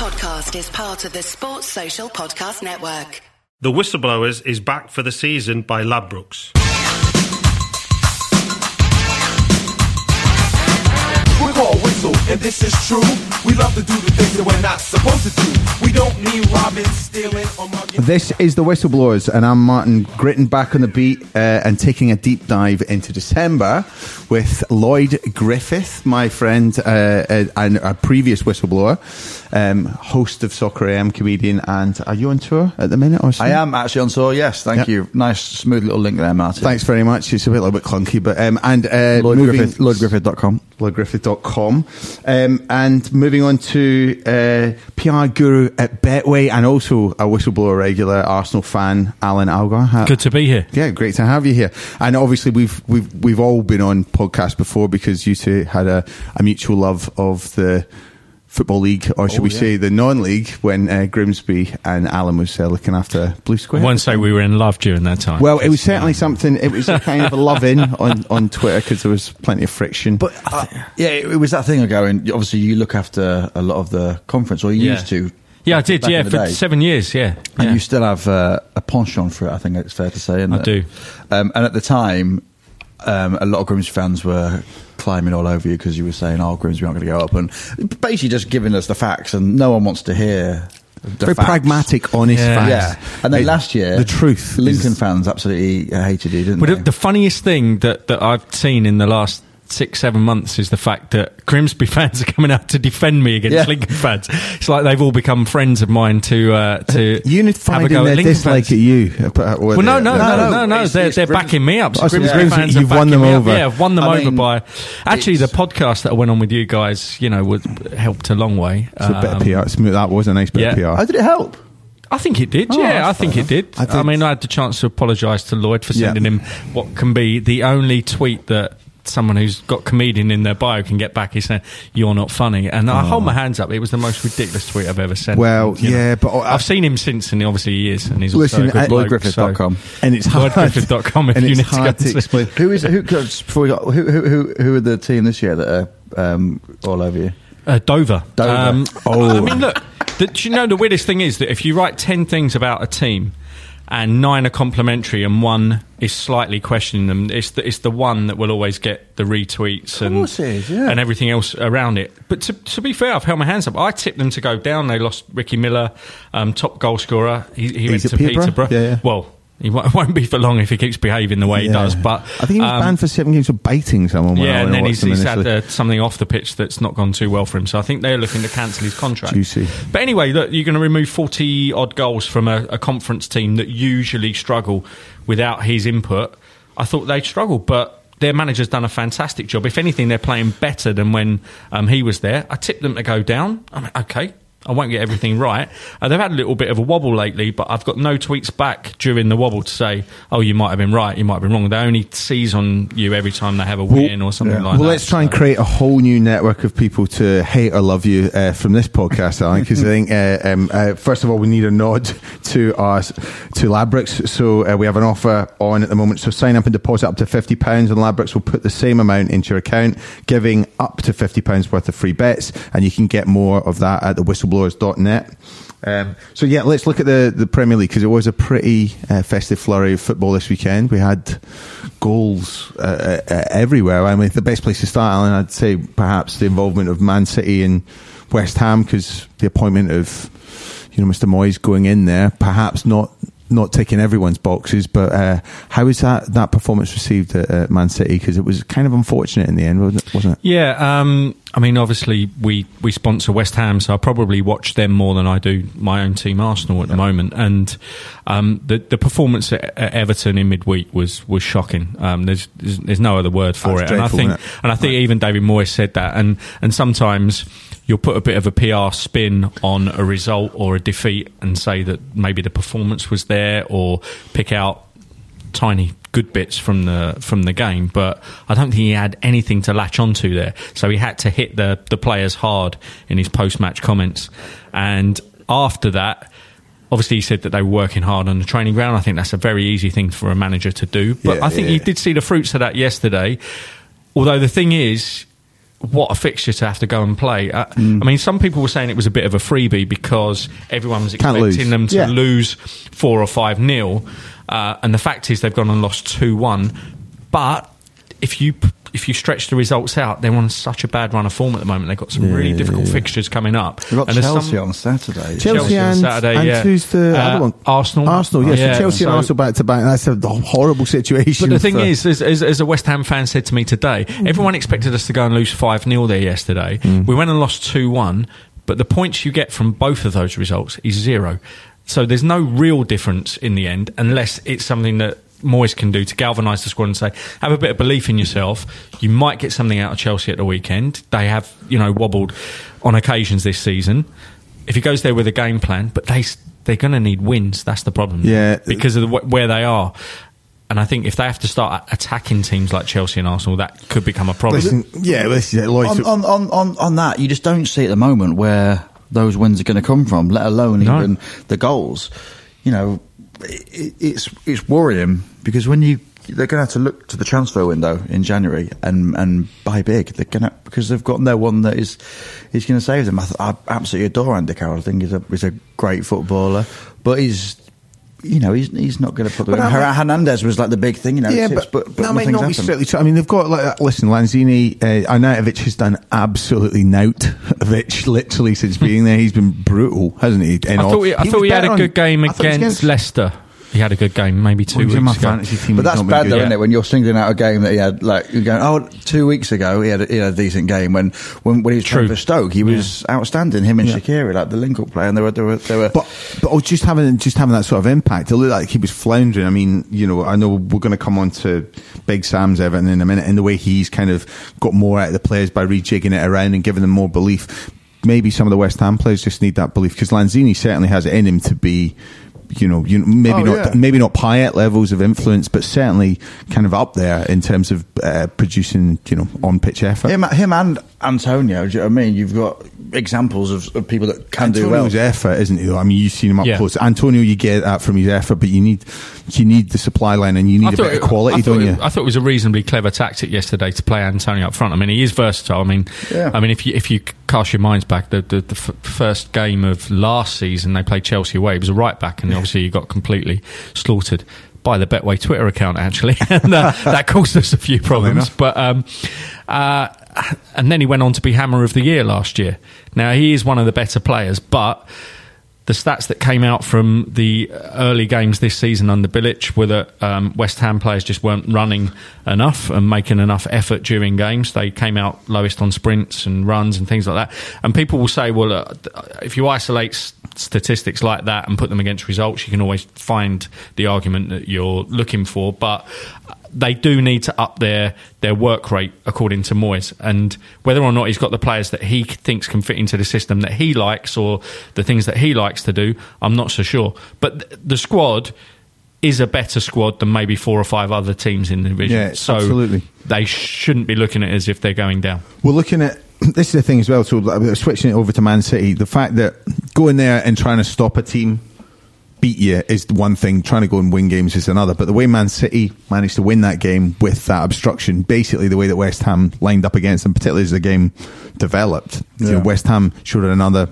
podcast is part of the Sports Social Podcast Network. The Whistleblowers is back for the season by Ladbrokes. And this is true. We love to do the things that we're not supposed to do. We don't need robbing, stealing, or mugging. This is the Whistleblowers, and I'm Martin Gritton back on the beat uh, and taking a deep dive into December with Lloyd Griffith, my friend uh, uh, and a previous whistleblower, um, host of Soccer AM, comedian. And are you on tour at the minute? Or I am actually on tour. Yes, thank Yeah. you. Nice, smooth little link there, Martin. Thanks very much. It's a, bit, a little bit clunky, but um, and uh, Lloyd moving- Griffith, LloydGriffith.com. lloydgriffith.com. Um, and moving on to uh, PR guru at Betway and also a whistleblower regular Arsenal fan, Alan Alger. Good to be here. Yeah, great to have you here. And obviously, we've we've we've all been on podcasts before because you two had a, a mutual love of the football league, or should we say the non-league, when uh, Grimsby and Alan was uh, looking after Blue Square. won't say we were in love during that time. well, it was certainly something. It was a kind of a love in on, on Twitter because there was plenty of friction. But uh, yeah, it, it was that thing of going. Obviously, you look after a lot of the conference, or you Yeah. used to. yeah, I did. Yeah, for day. seven years. Yeah, And yeah. you still have uh, a penchant for it. I think it's fair to say. isn't I it? do. Um, and at the time, um, a lot of Grimsby fans were climbing all over you because you were saying, "Oh, Grimsby aren't going to go up," and basically just giving us the facts, and no one wants to hear. The Very facts. pragmatic, honest Yeah. facts. Yeah, and then It- last year, the truth. Lincoln is- fans absolutely uh, hated you, didn't But they? the, the funniest thing that, that I've seen in the last six, seven months is the fact that Grimsby fans are coming out to defend me against Yeah. Lincoln fans. It's like they've all become friends of mine to uh, to Unified have a go in at their Lincoln dislike fans. at you. uh, Well, no, no, no, no, no, it's- They're, it's they're Grims- backing me up. So Grimsby Grimsby, fans are you've won them me up. over. Yeah, I've won them I over mean, by. Actually, the podcast that I went on with you guys, you know, was helped a long way. It's a bit of Um, PR. It's- That was a nice bit yeah. of PR. How did it help? I think it did. Oh, yeah, I think fair it did. I I, mean, I had the chance to apologise to Lloyd for Yeah. sending him what can be the only tweet that someone who's got comedian in their bio can get back. He's saying you're not funny, and I hold my hands up. It was the most ridiculous tweet I've ever sent. Oh. Well, You know. yeah, but I- I've seen him since, and obviously he is, and he's Listen, also a good bloke, so- and it's hard. LloydGriffith.com if and you it's need to to explain. Who is who? Before we got who, who who who are the team this year that are um, all over you? Uh, Dover. Dover. oh. I mean, look, the, do you know the weirdest thing is that if you write 10 things about a team and nine are complimentary and one is slightly questioning them, it's the, it's the one that will always get the retweets and, is, yeah. and everything else around it. But to, to be fair, I've held my hands up. I tipped them to go down. They lost Ricky Miller, um, top goal scorer. He, he went to Peterborough? Peterborough. Yeah, yeah. Well, he won't be for long if he keeps behaving the way he does. But I think he was um, banned for seven games for baiting someone. when yeah, and then he's, he's had uh, something off the pitch that's not gone too well for him. So I think they're looking to cancel his contract. Juicy. But anyway, look, you're going to remove 40 odd goals from a, a conference team that usually struggle without his input. I thought they'd struggle, but their manager's done a fantastic job. If anything, they're playing better than when um, he was there. I tipped them to go down. I mean, okay. I won't get everything right. Uh, they've had a little bit of a wobble lately, but I've got no tweets back during the wobble to say, "Oh, you might have been right, you might have been wrong." They only seize on you every time they have a win or something like that. well, let's try and create a whole new network of people to hate or love you uh, from this podcast, Alan. Because I think, uh, um, uh, first of all, we need a nod to us to Ladbrokes. So uh, we have an offer on at the moment. So sign up and deposit up to fifty pounds, and Ladbrokes will put the same amount into your account, giving up to fifty pounds worth of free bets, and you can get more of that at the whistleblowers.net. Um, so yeah, let's look at the, the Premier League because it was a pretty uh, festive flurry of football this weekend. We had goals uh, uh, everywhere. I mean, the best place to start, Alan, I'd say perhaps the involvement of Man City and West Ham because the appointment of you know Mr. Moyes going in there, perhaps not not ticking everyone's boxes. But uh, how was that that performance received at uh, Man City? Because it was kind of unfortunate in the end, wasn't it? Wasn't it? Yeah, um, I mean, obviously we, we sponsor West Ham, so I probably watch them more than I do my own team, Arsenal, at the moment. And um, the the performance at, at Everton in midweek was was shocking. Um, there's, there's there's no other word for That's it. And I think and I think even David Moyes said that. And and sometimes you'll put a bit of a PR spin on a result or a defeat and say that maybe the performance was there, or pick out tiny good bits from the from the game, but I don't think he had anything to latch onto there. So he had to hit the the players hard in his post match comments, and after that. Obviously, he said that they were working hard on the training ground. I think that's a very easy thing for a manager to do. But Yeah, I think yeah. he did see the fruits of that yesterday. Although the thing is, what a fixture to have to go and play. Uh, Mm. I mean, some people were saying it was a bit of a freebie because everyone was expecting them to Yeah. lose four or five nil, uh, and the fact is they've gone and lost two one. But if you if you stretch the results out, they're on such a bad run of form at the moment. They've got some really difficult fixtures coming up. We've got And there's Chelsea some- on Saturday. Chelsea, Chelsea on and, Saturday, and yeah. who's the Uh, other one? Arsenal. Arsenal, yes. Yeah, so Chelsea and Arsenal back to back. That's a horrible situation. But the thing for- is, as, as, as a West Ham fan said to me today, everyone expected us to go and lose 5 0 there yesterday. We went and lost 2 1, but the points you get from both of those results is zero. So there's no real difference in the end unless it's something that Moyes can do to galvanise the squad and say, have a bit of belief in yourself. You might get something out of Chelsea at the weekend. They have, you know, wobbled on occasions this season. If he goes there with a game plan, but they they're going to need wins. That's the problem. Yeah. because of the, where they are. And I think if they have to start attacking teams like Chelsea and Arsenal, that could become a problem. Listen, yeah, this is it. Lloyd, on, on, on, on, on that, you just don't see at the moment where those wins are going to come from, let alone No. even the goals. You know, it, it's it's worrying because when you they're going to have to look to the transfer window in January and and buy big. They're going to because they've got no one that is is going to save them. I, th- I absolutely adore Andy Carroll. I think he's a he's a great footballer, but he's. You know, he's he's not going to put the. But that might- Hernandez was like the big thing, you know. yeah, tips, but, but, that might nothing's not be strictly true. I mean, they've got like listen, Lanzini, uh, Arnautovic has done absolutely Nautovic literally since being there. He's been brutal, hasn't he? In I thought he, I was thought he had better a on- good game I thought he was against Leicester. He had a good game, maybe two Well, in my weeks ago. fantasy team. But that's bad, though, isn't it? When you're singling out a game that he had, like, you're going, oh, two weeks ago he had a, he had a decent game. When when, when he was True. playing for Stoke, he was outstanding. Him and Yeah. Shaqiri, like the link-up play, and they were they were, they were But but oh, just having just having that sort of impact, it looked like he was floundering. I mean, you know, I know we're going to come on to Big Sam's Everton in a minute, and the way he's kind of got more out of the players by rejigging it around and giving them more belief. Maybe some of the West Ham players just need that belief because Lanzini certainly has it in him to be. You know, you maybe Oh, not yeah. maybe not Payet levels of influence, but certainly kind of up there in terms of uh, producing you know on pitch effort. him, him and Antonio. Do you know what I mean? You've got examples of, of people that can do well. Antonio's effort, isn't he? though? I mean, you've seen him up Yeah. close. Antonio, you get that from his effort, but you need you need the supply line and you need a bit it- of quality, don't it- you? I thought it was a reasonably clever tactic yesterday to play Antonio up front. I mean, he is versatile. I mean, Yeah. I mean, if you if you cast your minds back, the the, the f- first game of last season they played Chelsea away. It was a right back, and obviously he got completely slaughtered by the Betway Twitter account actually, and uh, that caused us a few problems. But um, uh, and then he went on to be Hammer of the Year last year. Now he is one of the better players, but the stats that came out from the early games this season under Bilic were that um, West Ham players just weren't running enough and making enough effort during games. They came out lowest on sprints and runs and things like that. And people will say, well, uh, if you isolate statistics like that and put them against results, you can always find the argument that you're looking for. But they do need to up their their work rate according to Moyes, and whether or not he's got the players that he thinks can fit into the system that he likes or the things that he likes to do, I'm not so sure. But th- the squad is a better squad than maybe four or five other teams in the division. Yeah, so absolutely. they shouldn't be looking at it as if they're going down. We're looking at this is the thing as well. So switching it over to Man City, the fact that going there and trying to stop a team beat you is one thing. Trying to go and win games is another. But the way Man City managed to win that game with that obstruction, basically the way that West Ham lined up against them, particularly as the game developed, you know, West Ham showed another.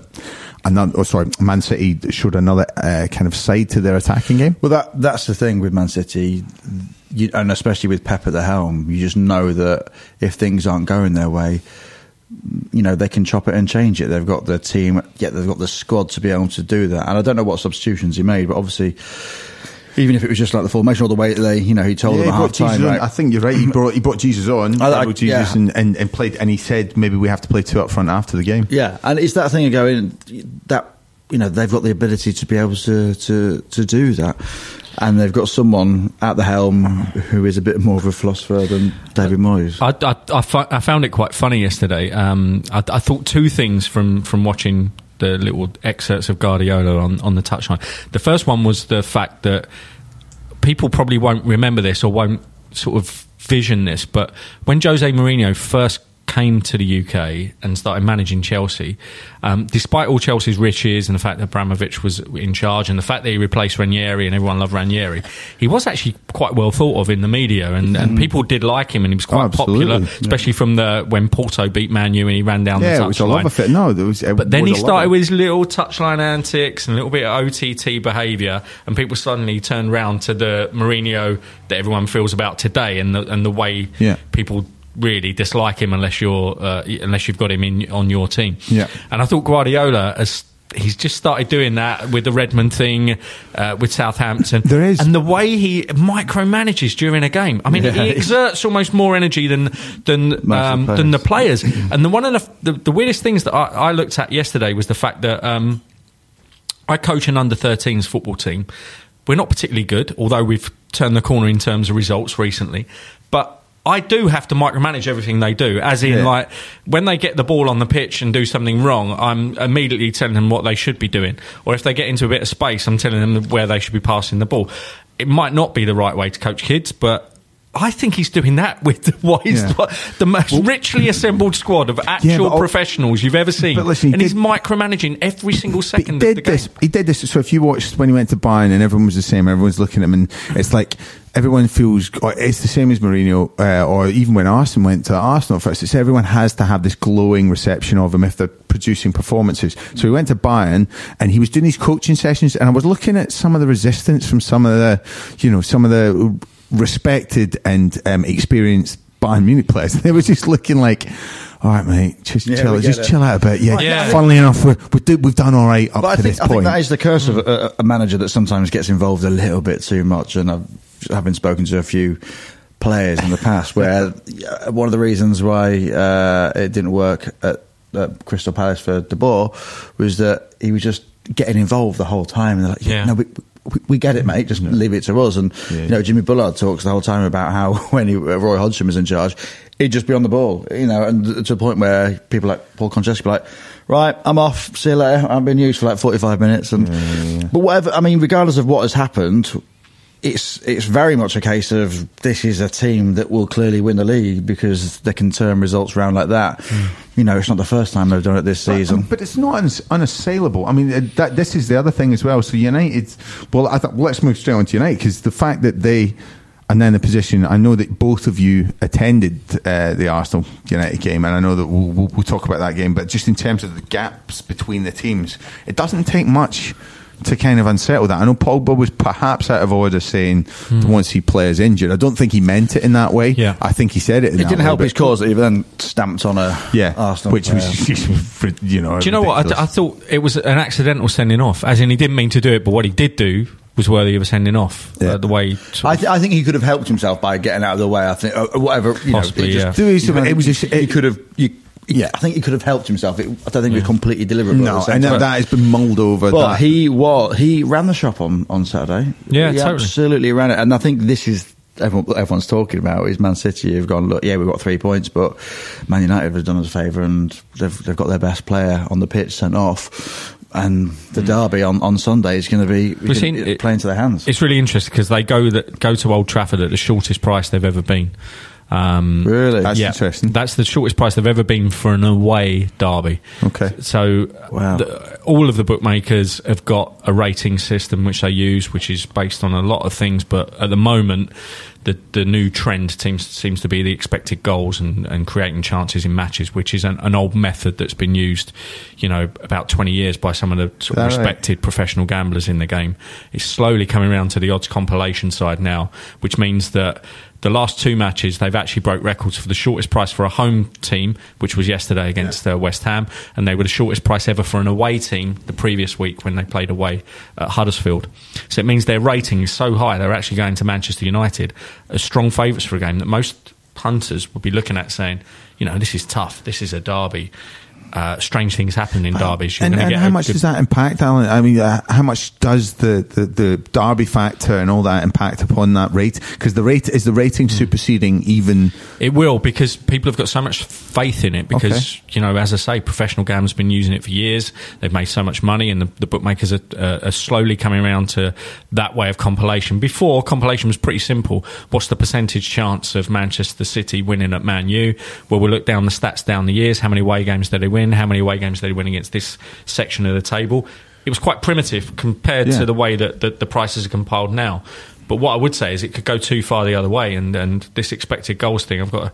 Another, oh, sorry, Man City showed another uh, kind of side to their attacking game. Well, that that's the thing with Man City, you, and especially with Pep at the helm. You just know that if things aren't going their way, you know they can chop it and change it. They've got the team, yeah, they've got the squad to be able to do that. And I don't know what substitutions he made, but obviously, even if it was just like the formation or the way they, you know, he told Yeah, them at half time, right? I think you're right. He brought he brought Jesus on, I- I- Jesus, yeah. and, and, and played. And he said maybe we have to play two up front after the game. Yeah, and it's that thing of going that you know they've got the ability to be able to to to do that, and they've got someone at the helm who is a bit more of a philosopher than David Moyes. I, I, I, fi- I found it quite funny yesterday. Um, I, I thought two things from, from watching the little excerpts of Guardiola on, on the touchline. The first one was the fact that people probably won't remember this or won't sort of vision this, but when Jose Mourinho first came to the UK and started managing Chelsea, um, despite all Chelsea's riches and the fact that Abramovich was in charge and the fact that he replaced Ranieri and everyone loved Ranieri, he was actually quite well thought of in the media and, and people did like him and he was quite Oh, popular, Yeah. especially from the when Porto beat Man U and he ran down the Yeah, touchline. it was a. No, there was. But then was he started with his little touchline antics and a little bit of OTT behaviour, and people suddenly turned round to the Mourinho that everyone feels about today, and the and the way Yeah. people really dislike him unless you're uh, unless you've got him in on your team. Yeah. and I thought Guardiola has. He's just started doing that with the Redmond thing, uh, with Southampton. There is- and the way he micromanages during a game. I mean, Yeah. he exerts almost more energy than than um, the than the players. players. and the one of the, the, the weirdest things that I, I looked at yesterday was the fact that um, I coach an under 13s football team. We're not particularly good, although we've turned the corner in terms of results recently. But I do have to micromanage everything they do, as in, Yeah. like, when they get the ball on the pitch and do something wrong, I'm immediately telling them what they should be doing. Or if they get into a bit of space, I'm telling them where they should be passing the ball. It might not be the right way to coach kids, but. I think he's doing that with the, what Yeah. the most richly assembled squad of actual al- professionals you've ever seen. Listen, he and he's micromanaging every single second he of the did game. this. He did this. So if you watched when he went to Bayern and everyone was the same, everyone's looking at him, and it's like everyone feels it's the same as Mourinho, uh, or even when Arsenal went to Arsenal first. It's everyone has to have this glowing reception of him if they're producing performances. So he went to Bayern and he was doing these coaching sessions, and I was looking at some of the resistance from some of the, you know, some of the respected and um, experienced Bayern Munich players. They were just looking like. All right, mate. Just Yeah, chill. Just it. chill out a bit. Yeah. Yeah. Funnily enough, we're, we do, we've done all right up But I to think, this I think point. that is the curse of a, a manager that sometimes gets involved a little bit too much. And I've having spoken to a few players in the past where uh, one of the reasons why uh, it didn't work at, at Crystal Palace for De Boer was that he was just getting involved the whole time. And they're like, yeah, Yeah. no, we, we, we get it, mate. Just leave it to us. And Yeah. you know, Jimmy Bullard talks the whole time about how when he, Roy Hodgson was in charge, he'd just be on the ball, you know, and to the point where people like Paul Konchesky be like, right, I'm off. See you later. I've been used for like 45 minutes. And but whatever. I mean, regardless of what has happened. It's it's very much a case of this is a team that will clearly win the league because they can turn results around like that. You know, it's not the first time they've done it this season. But it's not unassailable. I mean, uh, that, this is the other thing as well. So United, well, I thought well, let's move straight on to United because the fact that they and then the position. I know that both of you attended uh, the Arsenal United game, and I know that we'll, we'll, we'll talk about that game. But just in terms of the gaps between the teams, it doesn't take much. To kind of unsettle that, I know Pogba was perhaps out of order saying hmm. once he players injured. I don't think he meant it in that way. Yeah. I think he said it. In It that didn't way, help his cause that he then stamped on a Yeah, Arsenal which player. was you know. Do you know what? I, th- I thought it was an accidental sending off, as in he didn't mean to do it, but what he did do was worthy of a sending off. Uh, yeah. Uh, the way, I, th- I think he could have helped himself by getting out of the way. I think, or whatever, you Possibly, know, yeah. it There is- you know, it was just- he could have. You, Yeah. I think he could have helped himself. It, I don't think it was completely deliberate. No, and that, that has been mulled over. But that. he was he ran the shop on on Saturday. Yeah, he totally. absolutely ran it. And I think this is everyone, everyone's talking about is Man City have gone look. Yeah, we've got three points, but Man United have done us a favour and they've they've got their best player on the pitch sent off. And the mm. derby on, on Sunday is going to be We've seen it- playing to their hands. it's really interesting because they go that go to Old Trafford at the shortest price they've ever been. Um, Really? That's yeah, interesting. That's the shortest price they've ever been for an away derby. Okay. So Wow. the, all of the bookmakers have got a rating system which they use, which is based on a lot of things. But at the moment, the the new trend seems seems to be the expected goals and, and creating chances in matches, which is an, an old method that's been used, you know, about twenty years by some of the sort of Is that right? respected professional gamblers in the game. It's slowly coming around to the odds compilation side now, which means that the last two matches they've actually broke records for the shortest price for a home team, which was yesterday against uh, West Ham, and they were the shortest price ever for an away team the previous week when they played away at Huddersfield. So it means their rating is so high they're actually going to Manchester United as strong favourites for a game that most punters would be looking at saying, you know, this is tough, this is a derby. Uh, strange things happen in derbies. You're And, and get how much good- does that impact, Alan? I mean, uh, how much does the, the, the derby factor and all that impact upon that rate? Because the rate is the rating Hmm. superseding even. It will because people have got so much faith in it. Because you know, as I say, professional gamblers have been using it for years. They've made so much money, and the, the bookmakers are, uh, are slowly coming around to that way of compilation. Before compilation was pretty simple. What's the percentage chance of Manchester City winning at Man U? Well, we'll look down the stats down the years. How many away games did they win? How many away games did they win against this section of the table? It was quite primitive compared Yeah. to the way that, that the prices are compiled now. But what I would say is it could go too far the other way, and, and this expected goals thing, I've got a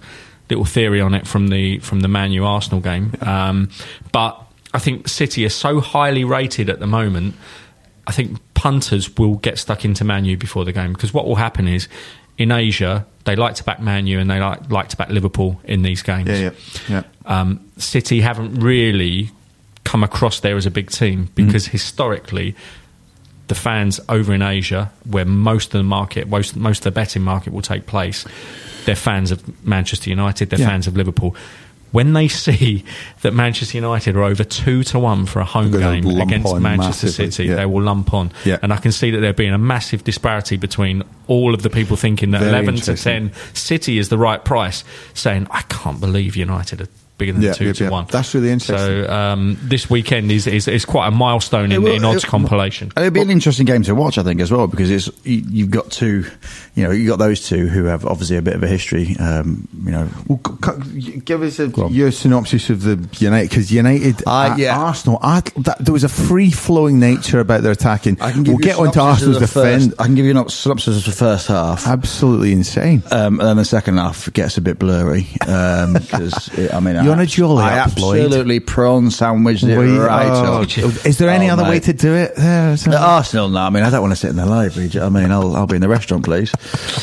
little theory on it from the from the Man U Arsenal game. Um, but I think City are so highly rated at the moment. I think punters will get stuck into Man U before the game because what will happen is in Asia they like to back Man U and they like like to back Liverpool in these games. Yeah, yeah, yeah. Um, City haven't really come across there as a big team because historically the fans over in Asia, where most of the market, most, most of the betting market will take place, they're fans of Manchester United, they're Yeah. fans of Liverpool. When they see that Manchester United are over two to one for a home game against Manchester massively, City, yeah. they will lump on. Yeah. And I can see that there being a massive disparity between all of the people thinking that Very 11 to 10 City is the right price, saying, I can't believe United are bigger than Yeah, two yeah, to yeah. one. That's really interesting. So um, this weekend is, is, is quite a milestone in, will- in odds it- compilation. And it'd be an interesting game to watch, I think, as well, because it's you, you've got two, you know, you have got those two who have obviously a bit of a history. Um, you know, Well, c- c- give us a, on. your synopsis of the United because United, Uh, yeah. Arsenal, I, that, there was a free flowing nature about their attacking. I can give we'll get a on to Arsenal's of the first- defend. I can give you a synopsis of the first half. Absolutely insane. Um, and then the second half gets a bit blurry because I mean, You're on a jolly I up, Lloyd. absolutely prawn sandwiched it We- right oh, is there any Oh, other way to do it? There, so- Arsenal, no. I mean, I don't want to sit in the library. do you know what I mean, I'll, I'll be in the restaurant, please.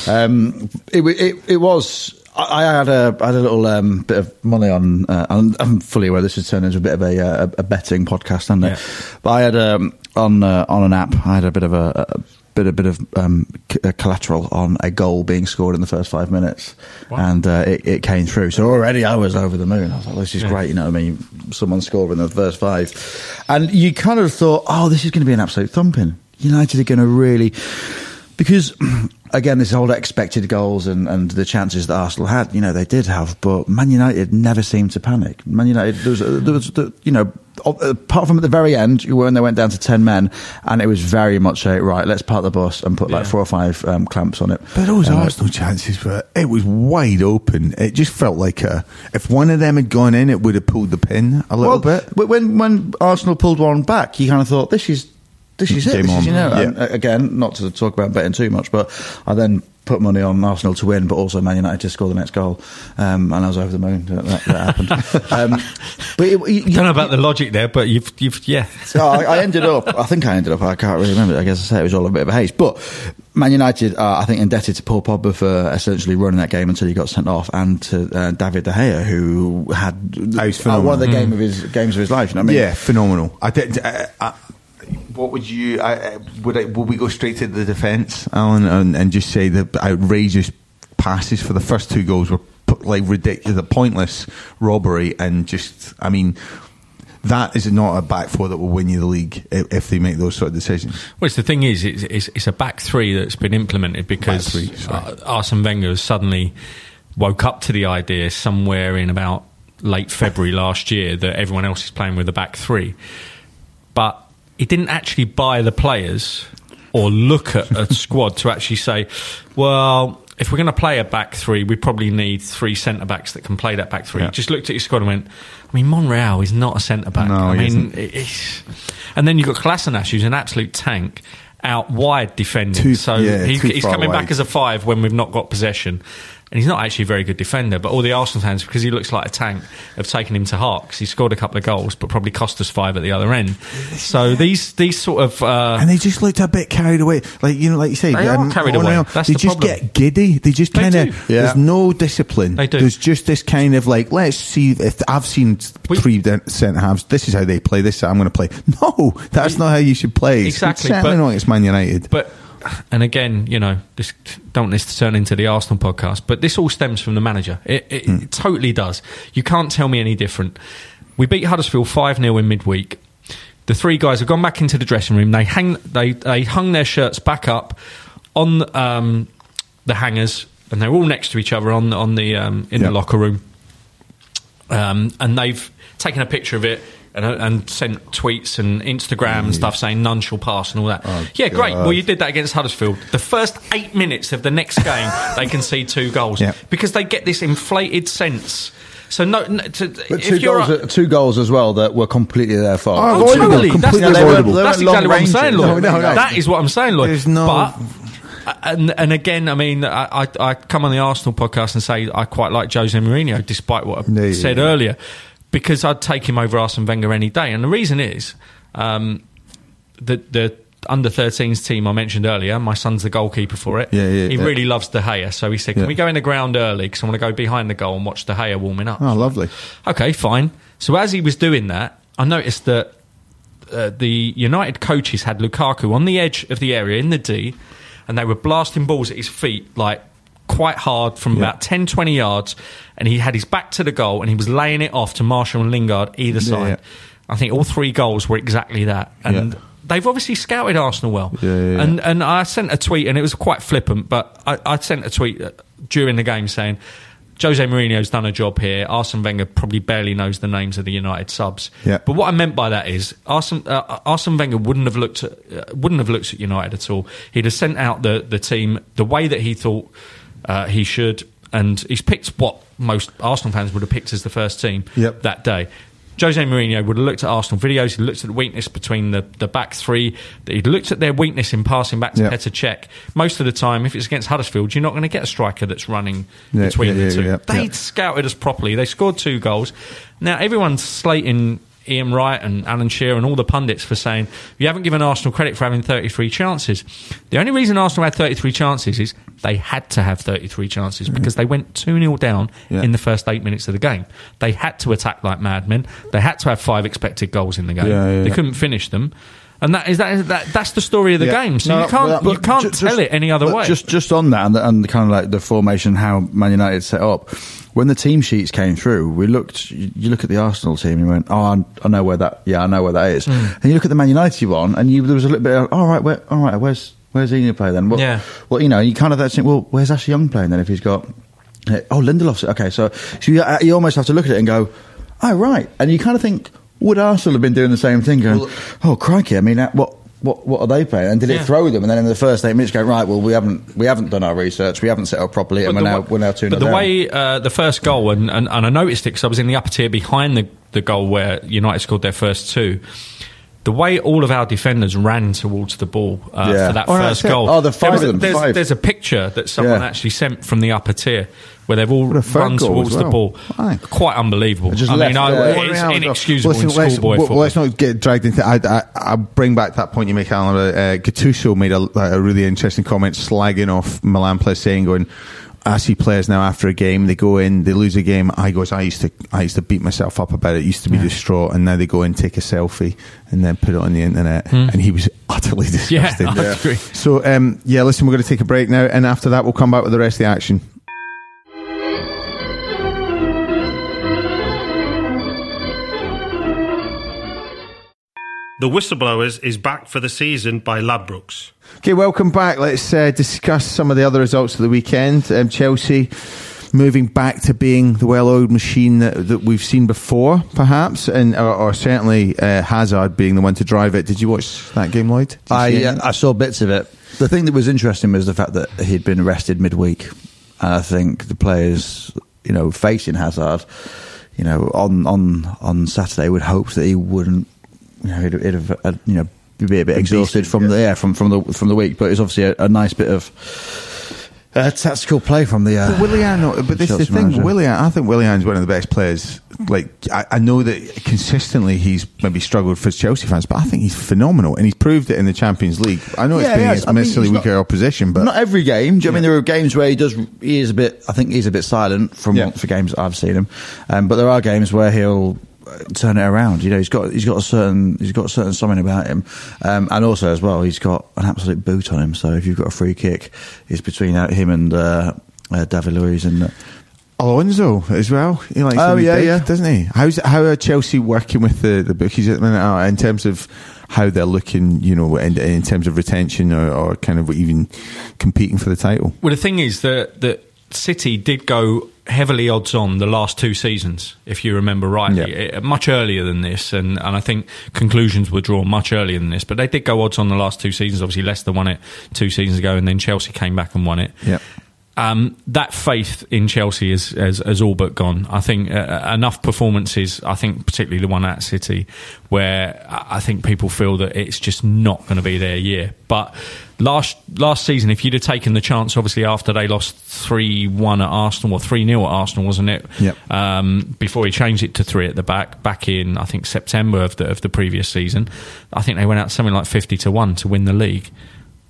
Um, it, it, it was. I I had a I had a little um, bit of money on. Uh, I'm, I'm fully aware this has turned into a bit of a, uh, a betting podcast, hasn't it? Yeah. But I had um, on uh, on an app. I had a bit of a, a bit a bit of um, c- collateral on a goal being scored in the first five minutes, and uh, it, it came through. So already I was over the moon. I was like, this is great. You know, what I mean, someone scored in the first five, and you kind of thought, oh, this is going to be an absolute thumping. United are going to really because again, this whole expected goals and, and the chances that Arsenal had, you know, they did have, but Man United never seemed to panic. Man United, there was, there was the, you know, apart from at the very end when they went down to 10 men, and it was very much a, right, let's park the bus and put like four or five um, clamps on it. But those Uh, Arsenal chances were, it was wide open. It just felt like a, if one of them had gone in, it would have pulled the pin a little well, bit. but When when Arsenal pulled one back, you kind of thought this is this is it. Game This is, you know, Yeah. and, uh, again, not to talk about betting too much, but I then put money on Arsenal to win, but also Man United to score the next goal, um, and I was over the moon that that, that happened. um, but it, you, I don't know about the logic there, but you've, you've yeah. so I, I ended up. I think I ended up. I can't really remember. I guess I say it was all a bit of a haste. But Man United are, I think, indebted to Paul Pogba for essentially running that game until he got sent off, and to uh, David De Gea, who had Oh, uh, one of the phenomenal. game of his games of his life. You know what I mean? yeah, phenomenal. I did. I, I, what would you? I, would I, would we go straight to the defence, Alan, and, and just say the outrageous passes for the first two goals were like ridiculous, the pointless robbery, and just I mean. That is not a back four that will win you the league if, if they make those sort of decisions. Well, it's the thing is, it's, it's, it's a back three that's been implemented because three, uh, Arsene Wenger suddenly woke up to the idea somewhere in about late February last year that everyone else is playing with a back three. But he didn't actually buy the players or look at a squad to actually say, well, if we're going to play a back three, we probably need three centre backs that can play that back three. Yeah. He just looked at his squad and went, I mean, Monreal is not a centre back. No, I he mean, and then you've got Kolasinac, who's an absolute tank, out wide defending. Too- so yeah, he, he's coming wide. back as a five when we've not got possession. And he's not actually a very good defender, but all the Arsenal fans, because he looks like a tank, have taken him to heart because he scored a couple of goals, but probably cost us five at the other end. So these these sort of uh, and they just looked a bit carried away. Like you know, like you say, They are um, carried Monreal, away. That's they the just problem. get giddy. They just kind of. Yeah. There's no discipline. They do. There's just this kind of like, let's see if I've seen We- three de- centre halves. This is how they play. This is how I'm going to play. No, that's not how you should play. Exactly, Certainly but- not against Man United. But and again, you know, this don't want this to turn into the Arsenal podcast, but this all stems from the manager. It, it, Hmm. it totally does. You can't tell me any different. We beat Huddersfield 5 0 in midweek. The three guys have gone back into the dressing room. They hang, they, they hung their shirts back up on um, the hangers, and they're all next to each other on on the um, in Yeah. the locker room. Um, and they've taken a picture of it and, and sent tweets and Instagram and mm. stuff saying none shall pass and all that. Oh, yeah, great. Well, you did that against Huddersfield. The first eight minutes of the next game, they can see two goals Yeah. because they get this inflated sense. So no, no to, But if two you're goals, two goals as well that were completely their fault. Oh, Oh, avoidable, totally. That's, completely that's, avoidable. They that's weren't exactly what I'm saying, ranges. Lloyd. No, no, no. That is what I'm saying, Lloyd. There's no- But uh, and and again, I mean, I, I, I come on the Arsenal podcast and say I quite like Jose Mourinho, despite what I Yeah, yeah, said yeah. earlier, because I'd take him over Arsene Wenger any day. And the reason is um, the the under 13s team I mentioned earlier. My son's the goalkeeper for it. Yeah, yeah, he yeah. really loves De Gea, so he said, "Can we go in the ground early? Because I want to go behind the goal and watch De Gea warming up." Oh, lovely. Okay, fine. So as he was doing that, I noticed that uh, the United coaches had Lukaku on the edge of the area in the D, and they were blasting balls at his feet like quite hard from Yeah. about 10, 20 yards, and he had his back to the goal and he was laying it off to Martial and Lingard either side. yeah. I think all three goals were exactly that, and. Yeah. They've obviously scouted Arsenal well, and and I sent a tweet, and it was quite flippant, but I, I sent a tweet uh, during the game saying, Jose Mourinho's done a job here. Arsene Wenger probably barely knows the names of the United subs. Yeah. But what I meant by that is Arsene, uh, Arsene Wenger wouldn't have looked at uh, wouldn't have looked at United at all. He'd have sent out the the team the way that he thought uh, he should, and he's picked what most Arsenal fans would have picked as the first team Yep. that day. Jose Mourinho would have looked at Arsenal videos. He looked at the weakness between the, the back three. He'd looked at their weakness in passing back to Yeah. Petr Cech. Most of the time, if it's against Huddersfield, you're not going to get a striker that's running Yeah, between yeah, the two. yeah, yeah. scouted us properly. They scored two goals. Now everyone's slating Ian Wright and Alan Shearer and all the pundits for saying you haven't given Arsenal credit for having 33 chances. The only reason Arsenal had 33 chances is they had to have 33 chances mm-hmm. because they went 2 0 down Yeah. in the first eight minutes of the game. They had to attack like madmen. They had to have five expected goals in the game. Yeah, yeah, they couldn't finish them. And that is that, that that's the story of the game. So No, you can't you can't ju- tell just- it any other way. Just just on that and, the, and the kind of like the formation, how Man United set up. When the team sheets came through, we looked. You look at the Arsenal team, and you went, "Oh, I, know where that. Yeah, I know where that is." Hmm. And you look at the Man United one, and you there was a little bit. Of, all right, where, all right, where's where's he going to play then? Well, Yeah. Well, you know, you kind of think, well, where's Ashley Young playing then if he's got? uh, Oh, Lindelof's okay. So, so you, uh, you almost have to look at it and go, "Oh, right," and you kind of think, would Arsenal have been doing the same thing? Going, "Oh, crikey! I mean, uh, what?" What, what are they playing? And did Yeah. it throw them? And then in the first eight minutes, go right. Well, we haven't we haven't done our research. We haven't set up properly, and But we're now wa- we're now two But the way uh, the first goal, and, and, and I noticed it because I was in the upper tier behind the, the goal where United scored their first two. The way all of our defenders ran towards the ball uh, Yeah. for that Oh, first goal. Oh, the five There was of them, There's, five. there's a picture that someone Yeah. actually sent from the upper tier where they've all What run towards as the ball. Aye. Quite unbelievable. Just I left, mean, I, yeah. it's Well, inexcusable listen, in let's, schoolboy well, football. let's not get dragged into. I, I, I bring back that point you make, Alan. Uh, Gattuso made a, a really interesting comment slagging off Milan players, saying, "Going, I see players now after a game, they go in, they lose a game. I goes, I used to, I used to beat myself up about it. Used to be distraught, and now they go in, take a selfie, and then put it on the internet. And he was utterly. Yeah, disgusted. I agree. So, um, yeah, listen, we're going to take a break now, and after that, we'll come back with the rest of the action. The Whistleblowers is back for the season by Ladbrokes. Okay, welcome back. Let's uh, discuss some of the other results of the weekend. Um, Chelsea moving back to being the well-oiled machine that, that we've seen before, perhaps, and or, or certainly uh, Hazard being the one to drive it. Did you watch that game, Lloyd? I uh. I saw bits of it. The thing that was interesting was the fact that he'd been arrested midweek, and I think the players, you know, facing Hazard, you know, on on on Saturday would hope that he wouldn't, you know, he'd, he'd have, uh, you know, be a bit exhausted beasted, from yeah. the yeah from from the from the week. But it's obviously a, a nice bit of. Uh, tactical play from the. Uh, But Willian, but this is the thing. manager. Willian, I think Willian's one of the best players. Like I, I know that consistently he's maybe struggled for Chelsea fans, but I think he's phenomenal, and he's proved it in the Champions League. I know it's Yeah, been he has. against I mean, necessarily not- weaker opposition, but not every game. Do you what I mean there are games where he does? He is a bit. I think he's a bit silent from Yeah. for games I've seen him. Um, but there are games where he'll uh, turn it around. You know, he's got he's got a certain he's got a certain something about him, um, and also as well he's got an absolute boot on him. So if you've got a free kick, it's between him and uh, uh, David Luiz and. Uh, Alonso as well. He likes Oh, yeah, big, yeah. doesn't he? How's how are Chelsea working with the, the bookies at the minute uh, in terms of how they're looking? You know, in, in terms of retention or, or kind of even competing for the title. Well, the thing is that that City did go heavily odds on the last two seasons, if you remember rightly, Yeah. eh, much earlier than this, and, and I think conclusions were drawn much earlier than this. But they did go odds on the last two seasons. Obviously, Leicester won it two seasons ago, and then Chelsea came back and won it. Yeah. Um, that faith in Chelsea has, has, has all but gone. I think uh, enough performances, I think particularly the one at City, where I I think people feel that it's just not going to be their year. But last last season, if you'd have taken the chance, obviously after they lost three one at Arsenal or three 0 at Arsenal, wasn't it? Yep. Um, before he changed it to three at the back, back in I think September of the of the previous season, I think they went out something like fifty to one to win the league.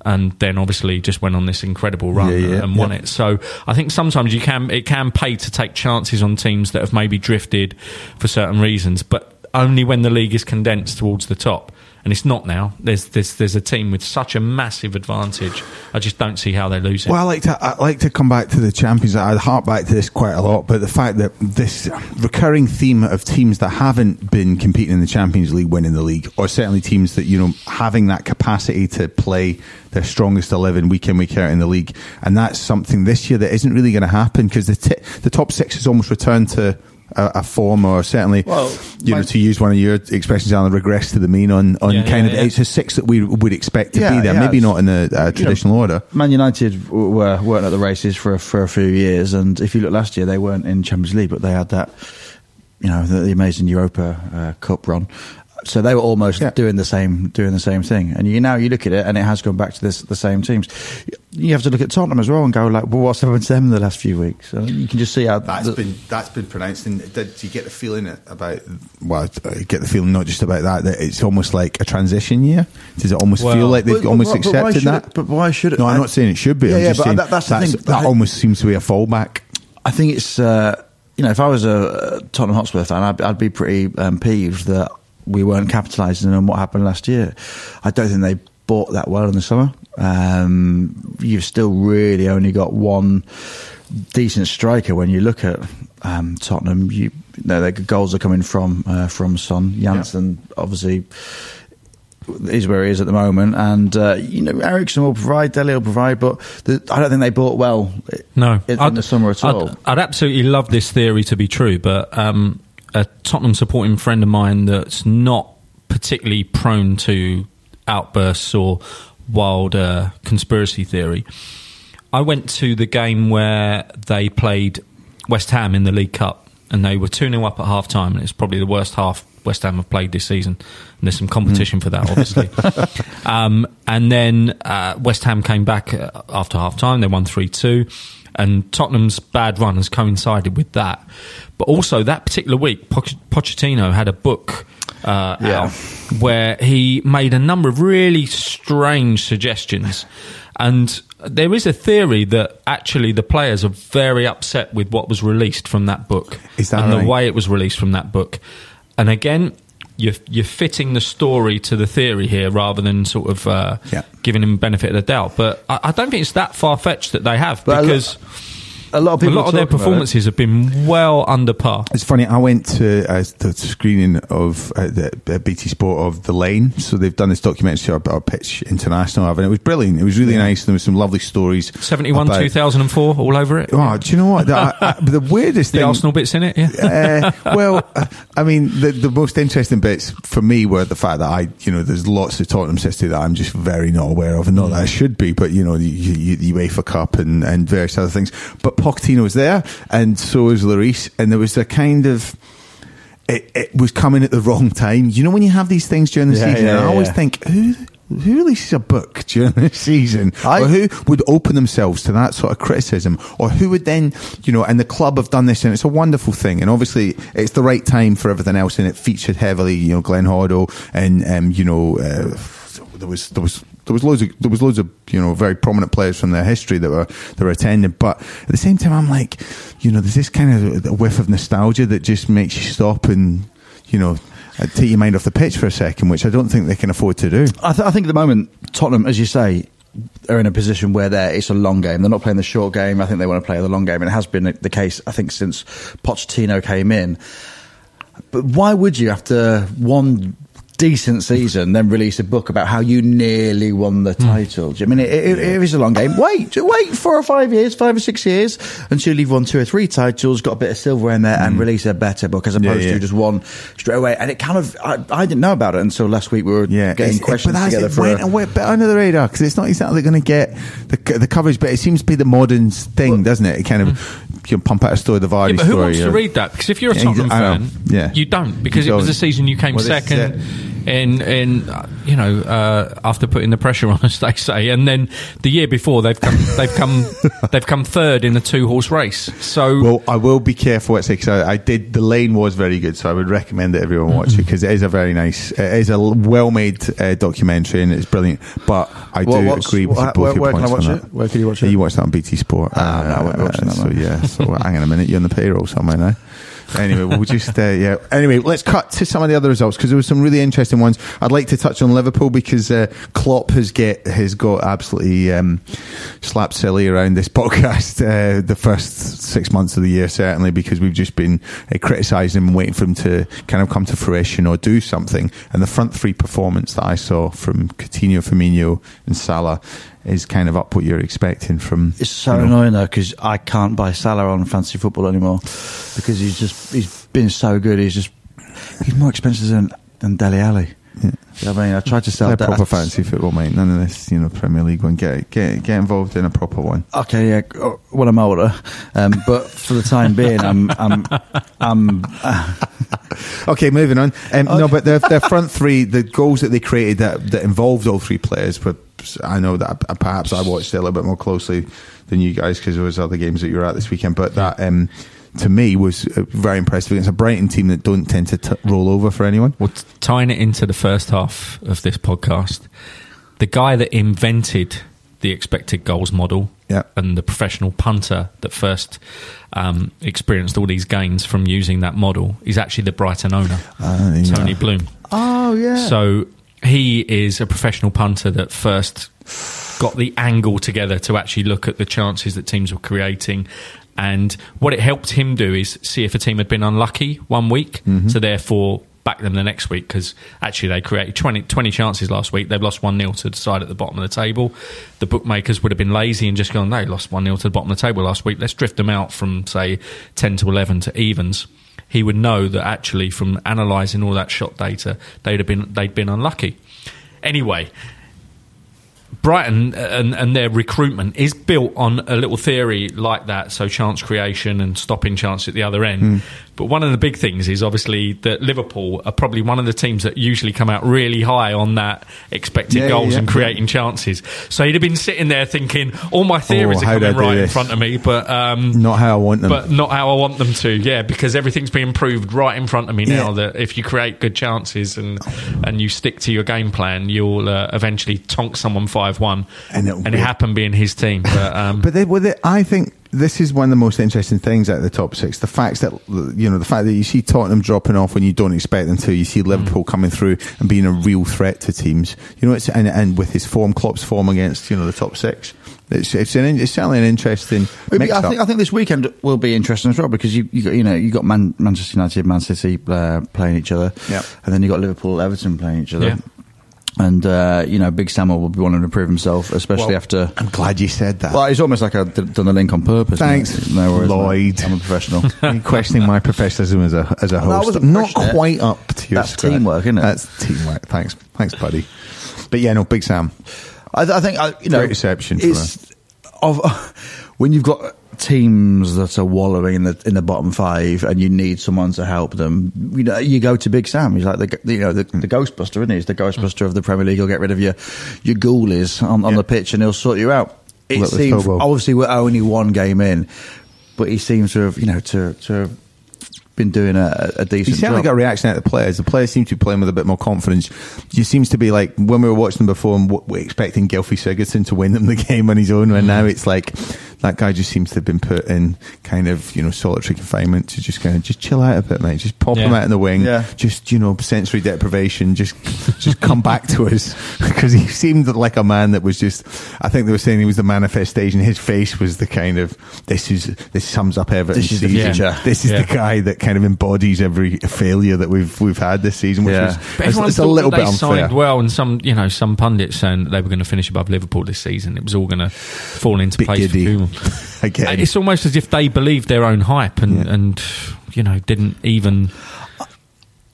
And then obviously just went on this incredible run Yeah, yeah, and won yeah. it. So I think sometimes you can it can pay to take chances on teams that have maybe drifted for certain reasons, but only when the league is condensed towards the top. And it's not now. There's there's there's a team with such a massive advantage. I just don't see how they lose it. Well, I like to I like to come back to the champions. I harp back to this quite a lot, but the fact that this recurring theme of teams that haven't been competing in the Champions League winning the league, or certainly teams that you know having that capacity to play their strongest eleven week in week out in the league, and that's something this year that isn't really going to happen because the t- the top six has almost returned to. A, a form, or certainly, Well, you know, to use one of your expressions, Alan, regress to the mean on, on Yeah, kind yeah, of yeah. it's a six that we would expect to Yeah, be there. yeah, Maybe not in a, a traditional order. Man United were weren't at the races for a, for a few years, and if you look last year, they weren't in Champions League, but they had that, you know, the, the amazing Europa uh, Cup run. So they were almost Yeah. doing the same doing the same thing. And you now you look at it, and it has gone back to this the same teams. You have to look at Tottenham as well and go like, well, what's happened to them in the last few weeks? So you can just see how That's the- been that's been pronounced. And did you get the feeling about? Well, I get the feeling not just about that that it's almost like a transition year. Does it almost Well- feel like they've But- but almost why- but accepted that? it- but why should it- No, I'm I- not saying it should be. Yeah, I'm yeah, just but saying that- that's the thing. that But- almost seems to be a fallback. I think it's uh, you know if I was a Tottenham Hotspur fan, I'd, I'd be pretty um, peeved that we weren't capitalising on what happened last year. I don't think they bought that well in the summer. Um, you've still really only got one decent striker when you look at um, Tottenham. You, you know, their goals are coming from uh, from Son Janssen, obviously. Is where he is at the moment, and uh, you know Eriksen will provide, Dele will provide, but the, I don't think they bought well. No, in, in the summer at I'd, all. I'd absolutely love this theory to be true, but um, a Tottenham supporting friend of mine that's not particularly prone to outbursts or wild uh, conspiracy theory. I went to the game where they played West Ham in the League Cup, and they were 2 0 up at half time, and it's probably the worst half West Ham have played this season. And there's some competition for that, obviously. um, and then uh, West Ham came back uh, after half time, they won 3 2. And Tottenham's bad run has coincided with that. But also, that particular week, Poch- Pochettino had a book uh, Yeah. out where he made a number of really strange suggestions. And there is a theory that actually the players are very upset with what was released from that book Is that and right? the way it was released from that book. And again, you're, you're fitting the story to the theory here rather than sort of uh, Yeah. giving him benefit of the doubt. But I, I don't think it's that far fetched that they have But because a lot of a lot of their talk about it. performances have been well under par. It's funny. I went to uh, the screening of uh, the uh, BT Sport of The Lane. So they've done this documentary about our pitch international, and it was brilliant. It was really nice. There were some lovely stories. 71, about- 2004, all over it. Oh, do you know what? The, I, I, the weirdest the thing. Arsenal bits in it, yeah. uh, well, uh, I mean, the, the most interesting bits for me were the fact that I, you know, there's lots of Tottenham history that I'm just very not aware of, and not that I should be, but you know, the, you- the UEFA Cup and, and various other things. But Pochettino was there, and so was Lloris, and there was a kind of. It, it was coming at the wrong time. You know when you have these things during the Yeah, season, yeah, I always yeah. think who who releases a book during the season, I- or who would open themselves to that sort of criticism, or who would then, you know, and the club have done this, and it's a wonderful thing, and obviously it's the right time for everything else, and it featured heavily, you know, Glenn Hoddle, and um, you know, uh, there was there was. There was loads of there was loads of you know very prominent players from their history that were that were attending, but at the same time, I'm like, you know, there's this kind of whiff of nostalgia that just makes you stop and you know uh, take your mind off the pitch for a second, which I don't think they can afford to do. I, th- I think at the moment, Tottenham, as you say, are in a position where they're it's a long game. They're not playing the short game. I think they want to play the long game, and it has been the case. I think since Pochettino came in. But why would you, after one decent season, then release a book about how you nearly won the hmm. title? Do you- I mean, it, it, it is a long game. Wait, wait four or five years, five or six years until you've won two or three titles, got a bit of silver in there, and hmm. release a better book as opposed yeah. to just one straight away. And it kind of, I, I didn't know about it until last week. We were Yeah, getting it's- questions but that's together it, for. went, a- a went bit under the radar because it's not exactly going to get the the coverage, but it seems to be the modern thing, doesn't it? It kind of hmm. you know, pump out a story, the Vardy Yeah, but who story. wants to read that? Because if you're a Yeah, you Tottenham don't- fan. Yeah. you don't. Because You it was don't. a season you came Well, this is second in in uh, you know uh, after putting the pressure on us, they say, and then the year before they've come they've come they've come third in a two horse race. So Well, I will be careful what I say because I, I did. The lane was very good, so I would recommend that everyone watch it because it is a very nice, it is a well-made uh, documentary and it's brilliant. But I do agree with where- both where- your where can I points on watch that. it? Where can you watch it? You watched that on BT Sport. Ah, no, I won't be watching that So yeah, so hang on a minute, you're on the payroll somewhere now. Anyway, we'll just uh, yeah. Anyway, let's cut to some of the other results because there were some really interesting ones. I'd like to touch on Liverpool because uh, Klopp has get has got absolutely um, slapped silly around this podcast uh, the first six months of the year certainly because we've just been uh, criticising him and waiting for him to kind of come to fruition or do something. And the front three performance that I saw from Coutinho, Firmino, and Salah is kind of up what you're expecting from. It's so you know, annoying though because I can't buy Salah on fantasy football anymore because he's just he's been so good. He's just he's more expensive than than Dele Alli. You know I mean, I tried to sell that. proper fantasy football, mate. None of this, you know, Premier League one. Get get get involved in a proper one. Okay, yeah. uh, When I'm older, um, but for the time being, I'm I'm I'm. Uh, Okay, moving on. Um, No, but their their front three, the goals that they created that that involved all three players. But I know that perhaps I watched it a little bit more closely than you guys because there was other games that you were at this weekend. But that. Um, to me, was uh, very impressive against a Brighton team that don't tend to t- roll over for anyone. Well, t- tying it into the first half of this podcast, the guy that invented the expected goals model Yeah. and the professional punter that first um, experienced all these gains from using that model is actually the Brighton owner. Tony Bloom. oh yeah. So he is a professional punter that first got the angle together to actually look at the chances that teams were creating. And what it helped him do is see if a team had been unlucky one week, mm-hmm. so therefore back them the next week because actually they created 20, 20 chances last week. They've lost 1 0 to the side at the bottom of the table. The bookmakers would have been lazy and just gone, they lost 1 0 to the bottom of the table last week. Let's drift them out from, say, 10 to 11 to evens he would know that actually from analysing all that shot data, they'd have been they'd been unlucky. Anyway, Brighton and, and their recruitment is built on a little theory like that, so chance creation and stopping chance at the other end. Hmm. But one of the big things is obviously that Liverpool are probably one of the teams that usually come out really high on that expected Yeah, goals yeah. and creating chances. So he'd have been sitting there thinking, all my theories Oh, are coming right in front of me, but um, Not how I want them. but not how I want them to. Yeah, because everything's being proved right in front of me now. Yeah. That if you create good chances and and you stick to your game plan, you'll uh, eventually tonk someone five one. And And, it happened being his team. But, um, But they, well, they, I think this is one of the most interesting things out of the top six. The fact that you know the fact that you see Tottenham dropping off when you don't expect them to. You see Liverpool coming through and being a real threat to teams. You know, it's and, and with his form, Klopp's form against you know the top six. It's it's, an, it's certainly an interesting. I think I think this weekend will be interesting as well because you you got you know you got Man, Manchester United, Man City uh, playing each other, Yep. and then you got Liverpool, Everton playing each other. Yeah. And uh, you know, Big Samuel will be wanting to prove himself, especially Well, after. I'm glad you said that. Well, it's almost like I've done the link on purpose. Thanks, no worries. Lloyd. I'm a professional. Are questioning my professionalism as a as a host? wasn't Not it. quite up to your That's scratch. teamwork, isn't it? That's teamwork. Thanks, thanks, buddy. But yeah, no, Big Sam. I, I think I, you know Great reception It's of when you've got teams that are wallowing in the in the bottom five, and you need someone to help them. You know, you go to Big Sam. He's like the you know the, the Ghostbuster, isn't he? He's the Ghostbuster of the Premier League. He'll get rid of your your ghoulies on, on Yeah. the pitch, and he'll sort you out. It Look, seems obviously we're only one game in, but he seems to have you know to to have been doing a, a He decent certainly job. got a reaction out of the players. The players seem to be playing with a bit more confidence. It seems to be like when we were watching them before and w- we're expecting Gylfi Sigurdsson to win them the game on his own, and now it's like that guy just seems to have been put in kind of you know solitary confinement to just kind of just chill out a bit, mate. Just pop him out in the wing. Yeah. Just you know sensory deprivation. Just just come back to us because he seemed like a man that was just. I think they were saying he was the manifestation. His face was the kind of this is this sums up Everton. This is the future. This is Yeah. the guy that kind of embodies every failure that we've we've had this season, which Yeah. was it's, it's a little bit they unfair. signed well, and some, you know, some pundits saying that they were going to finish above Liverpool this season. It was all going to fall into Bit place giddy. for Koeman. Again. It's almost as if they believed their own hype and, Yeah. and you know, didn't even.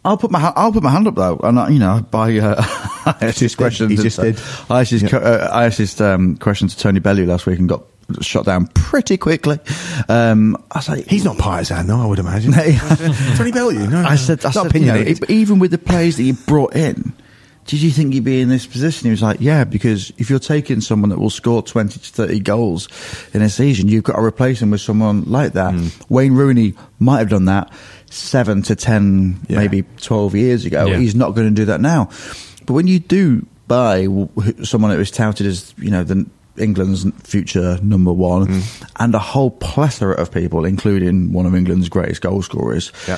I'll put my I'll put my hand up though, and I, you know, by uh, I asked this question. He to- just did. I asked this, Yeah. uh, I asked this um, question to Tony Bellew last week and got shot down pretty quickly. Um, I was like, He's not partisan, though. I would imagine. Tony Bellew, no. I said, I Not said, you know, even with the players that you brought in, did you think you'd be in this position? He was like, yeah, because if you're taking someone that will score 20 to 30 goals in a season, you've got to replace him with someone like that. Hmm. Wayne Rooney might have done that seven to 10, Yeah. maybe 12 years ago. Yeah. He's not going to do that now. But when you do buy someone that was touted as, you know, the England's future number one, Hmm. and a whole plethora of people, including one of England's greatest goal scorers, Yeah.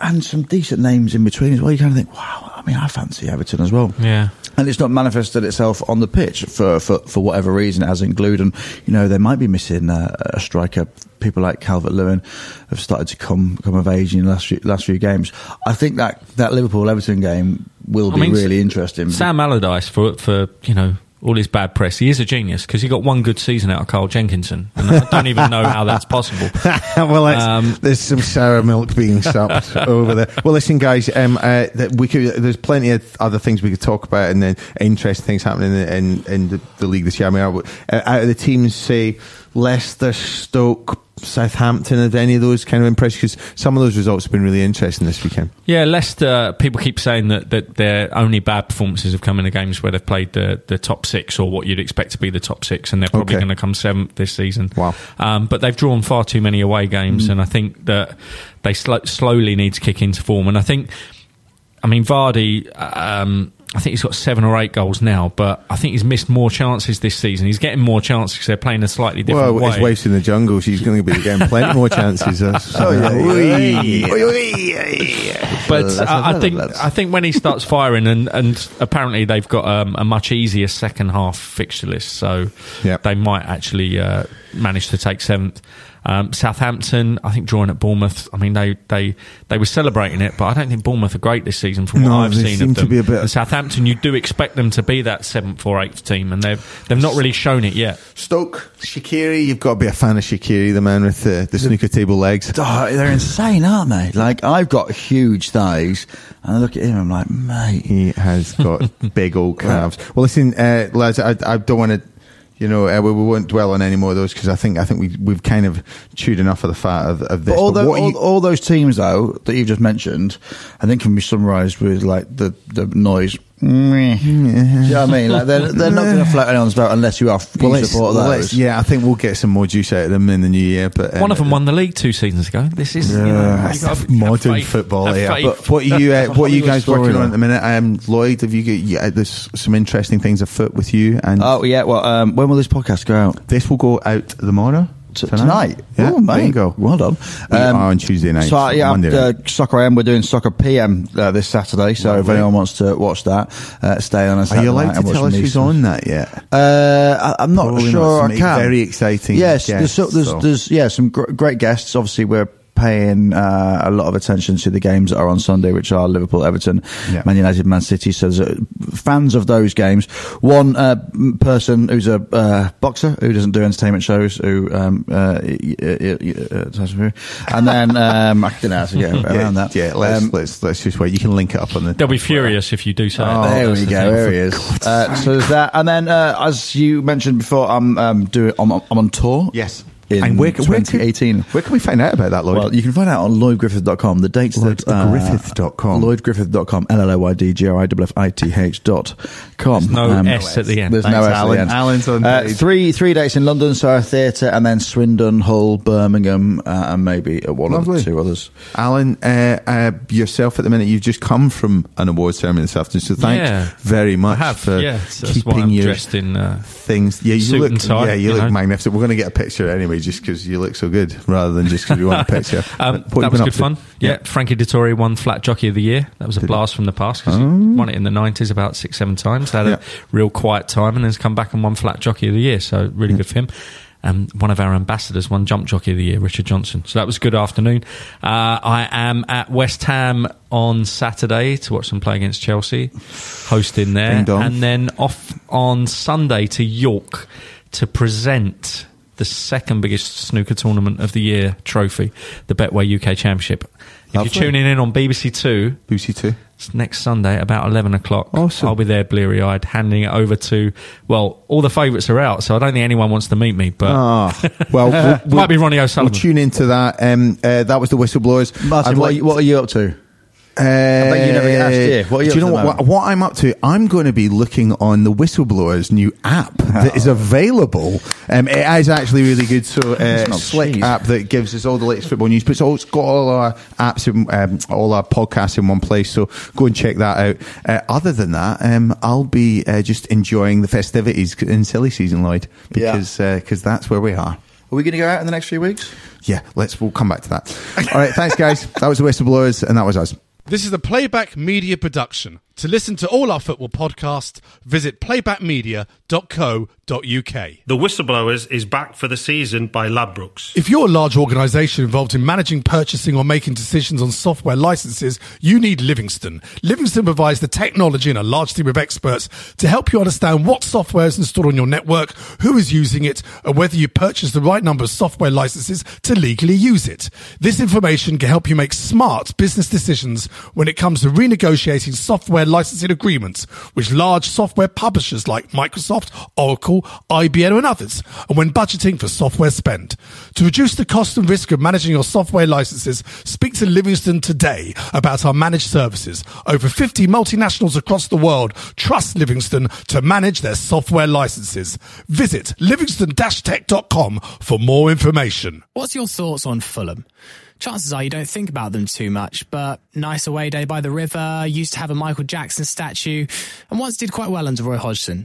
and some decent names in between as well. You kind of think, wow, I mean, I fancy Everton as well. Yeah. And it's not manifested itself on the pitch for, for, for whatever reason it hasn't glued. And, you know, they might be missing uh, a striker. People like Calvert Lewin have started to come come of age in the last few, last few games. I think that, that Liverpool Everton game will I be mean, really interesting. Sam Allardyce for for you know all his bad press. He is a genius because he got one good season out of Carl Jenkinson, and I don't even know how that's possible. well, that's, Um, there's some sour milk being supped over there. Well, listen, guys, um, uh, we could. There's plenty of other things we could talk about, and then interesting things happening in in, in the, the league this year. I mean, I uh, out of the teams, say Leicester, Stoke, Southampton. Have any of those kind of impressed? Because some of those results have been really interesting this weekend. Yeah, Leicester. People keep saying that, that their only bad performances have come in the games where they've played the, the top six or what you'd expect to be the top six, and they're probably Okay. going to come seventh this season. Wow. Um, but they've drawn far too many away games, and I think that they sl- slowly need to kick into form. And I think, I mean, Vardy. Um, I think he's got seven or eight goals now, but I think he's missed more chances this season. He's getting more chances because they're playing a slightly different Well, way. his wife's in the jungle. She's going to be getting plenty more chances. oh, But Let's- I, I think I think when he starts firing, and, and apparently they've got um, a much easier second half fixture list, so Yep. they might actually uh, manage to take seventh. Um, Southampton, I think, drawing at Bournemouth. I mean, they, they they were celebrating it, but I don't think Bournemouth are great this season from what No, I've they seen seem of to them. be a bit- And Southampton, you do expect them to be that seventh or eighth team, and they've they've not really shown it yet. Stoke, Shaqiri. You've got to be a fan of Shaqiri, the man with the, the snooker table legs. Oh, they're insane, aren't they? Like, I've got huge thighs, and I look at him, I'm like, mate. He has got big old calves. Well, listen, uh, lads, I, I don't want to, you know, uh, we, we won't dwell on any more of those because I think I think we we've kind of chewed enough of the fat of, of this. But all, But what all, you- all those teams, though, that you've just mentioned, I think can be summarised with like the, the noise. Meh. Do you know what I mean? Like they're, they're not going to float anyone's boat unless you are well, you support well, those. let's- yeah, I think we'll get some more juice out of them in the new year. But um, One of them won the league two seasons ago. This is you know, Yeah, you gotta modern faith. football. Have Yeah, faith. but what are you? Uh, what are you guys working on though. at the minute? Um, Lloyd, have you got? Yeah, there's some interesting things afoot with you, and Oh yeah. Well, um, when will this podcast go out? this will go out tomorrow. T- tonight. Yeah, oh, mate. bingo. Well done. We on Tuesday night, So, yeah, uh. Soccer AM. We're doing Soccer PM uh, this Saturday. So if Lovely. anyone wants to watch that, uh, stay on. A Are you allowed to tell us who's on that yet? Uh, I, I'm not Probably sure not. I can. very exciting Yes, there's, so, there's, so. there's yeah some gr- great guests. Obviously, we're paying uh, a lot of attention to the games that are on Sunday, which are Liverpool, Everton, Yeah. Man United, Man City. So there's uh, fans of those games. One uh, person who's a uh, boxer who doesn't do entertainment shows, who um, uh, y- y- y- uh, and then um, I don't know how to get yeah, that. yeah. Let's Um, let's let's just wait. You can link it up on the. They'll be furious if you do so. Oh, there we go. There he is. Uh, so there's that, and then uh, as you mentioned before, I'm um, doing. I'm, I'm on tour. Yes. In and where, where can- 2018. Where can we find out about that, Lloyd? Well, you can find out on lloydgriffith.com. The dates that... LloydGriffith.com. lloydgriffith.com, L-L-O-Y-D-G-R-I-F-F-I-T-H dot com. no S at the end. There's no Thanks, S Alan. at the end. Alan's on uh, three three dates in London, Soho Theatre, and then Swindon, Hull, Birmingham, uh, and maybe at one Lovely. or two others. Alan, uh, uh, yourself at the minute, you've just come from an awards ceremony this afternoon, so thanks Yeah. very much have, for yeah. So keeping I'm your dressed in. Uh, things. Yeah, you suit look. and tie, yeah, you, you look magnificent. We're going to get a picture anyway, just because you look so good, rather than just because we want a picture. Um, that was good fun. Yeah. Frankie Dettori won Flat Jockey of the Year. That was a blast from the past because he won it in the 90s about six, seven times. Had Oh. Yeah. a real quiet time and has come back and won Flat Jockey of the Year. So really good for him. Um, one of our ambassadors won Jump Jockey of the Year, Richard Johnson. So that was a good afternoon. Uh, I am at West Ham on Saturday to watch them play against Chelsea, hosting there. And then off on Sunday to York to present the second biggest snooker tournament of the year trophy, the Betway UK Championship. If Lovely. you're tuning in on BBC Two, BBC Two, it's next Sunday about 11 o'clock. Awesome. I'll be there bleary eyed, handing it over to, well, all the favourites are out, so I don't think anyone wants to meet me, but Ah, well, we'll, we'll, Might be Ronnie O'Sullivan. We'll tune into that. Um, uh, that was the whistleblowers. Martin, what, like what are you up to? Uh, bet you never get asked. What are you do you know what, what, I'm up to? I'm going to be looking on the Whistleblowers new app that Oh. is available. Um, it is actually really good. So, uh, Slick app that gives us all the latest football news, but it's, got all our apps, in, um, all our podcasts in one place. So go and check that out. Uh, other than that, um, I'll be uh, just enjoying the festivities in silly season, Lloyd, Yeah. because because that's where we are. Are we going to go out in the next few weeks? Yeah, let's. We'll come back to that. All right, thanks, guys. That was the Whistleblowers, and that was us. This is a Playback Media production. To listen to all our football podcasts, visit playbackmedia.co.uk. The Whistleblowers is back for the season by Ladbrokes. If you're a large organisation involved in managing, purchasing, or making decisions on software licenses, you need Livingstone. Livingstone provides the technology and a large team of experts to help you understand what software is installed on your network, who is using it, and whether you purchase the right number of software licenses to legally use it. This information can help you make smart business decisions when it comes to renegotiating software licensing agreements with large software publishers like Microsoft, Oracle, IBM, and others, and when budgeting for software spend. To reduce the cost and risk of managing your software licenses, speak to Livingstone today about our managed services. Over 50 multinationals across the world trust Livingstone to manage their software licenses. Visit livingstone-tech.com for more information. What's your thoughts on Fulham? Chances are you don't think about them too much, but nice away day by the river, used to have a Michael Jackson statue, and once did quite well under Roy Hodgson.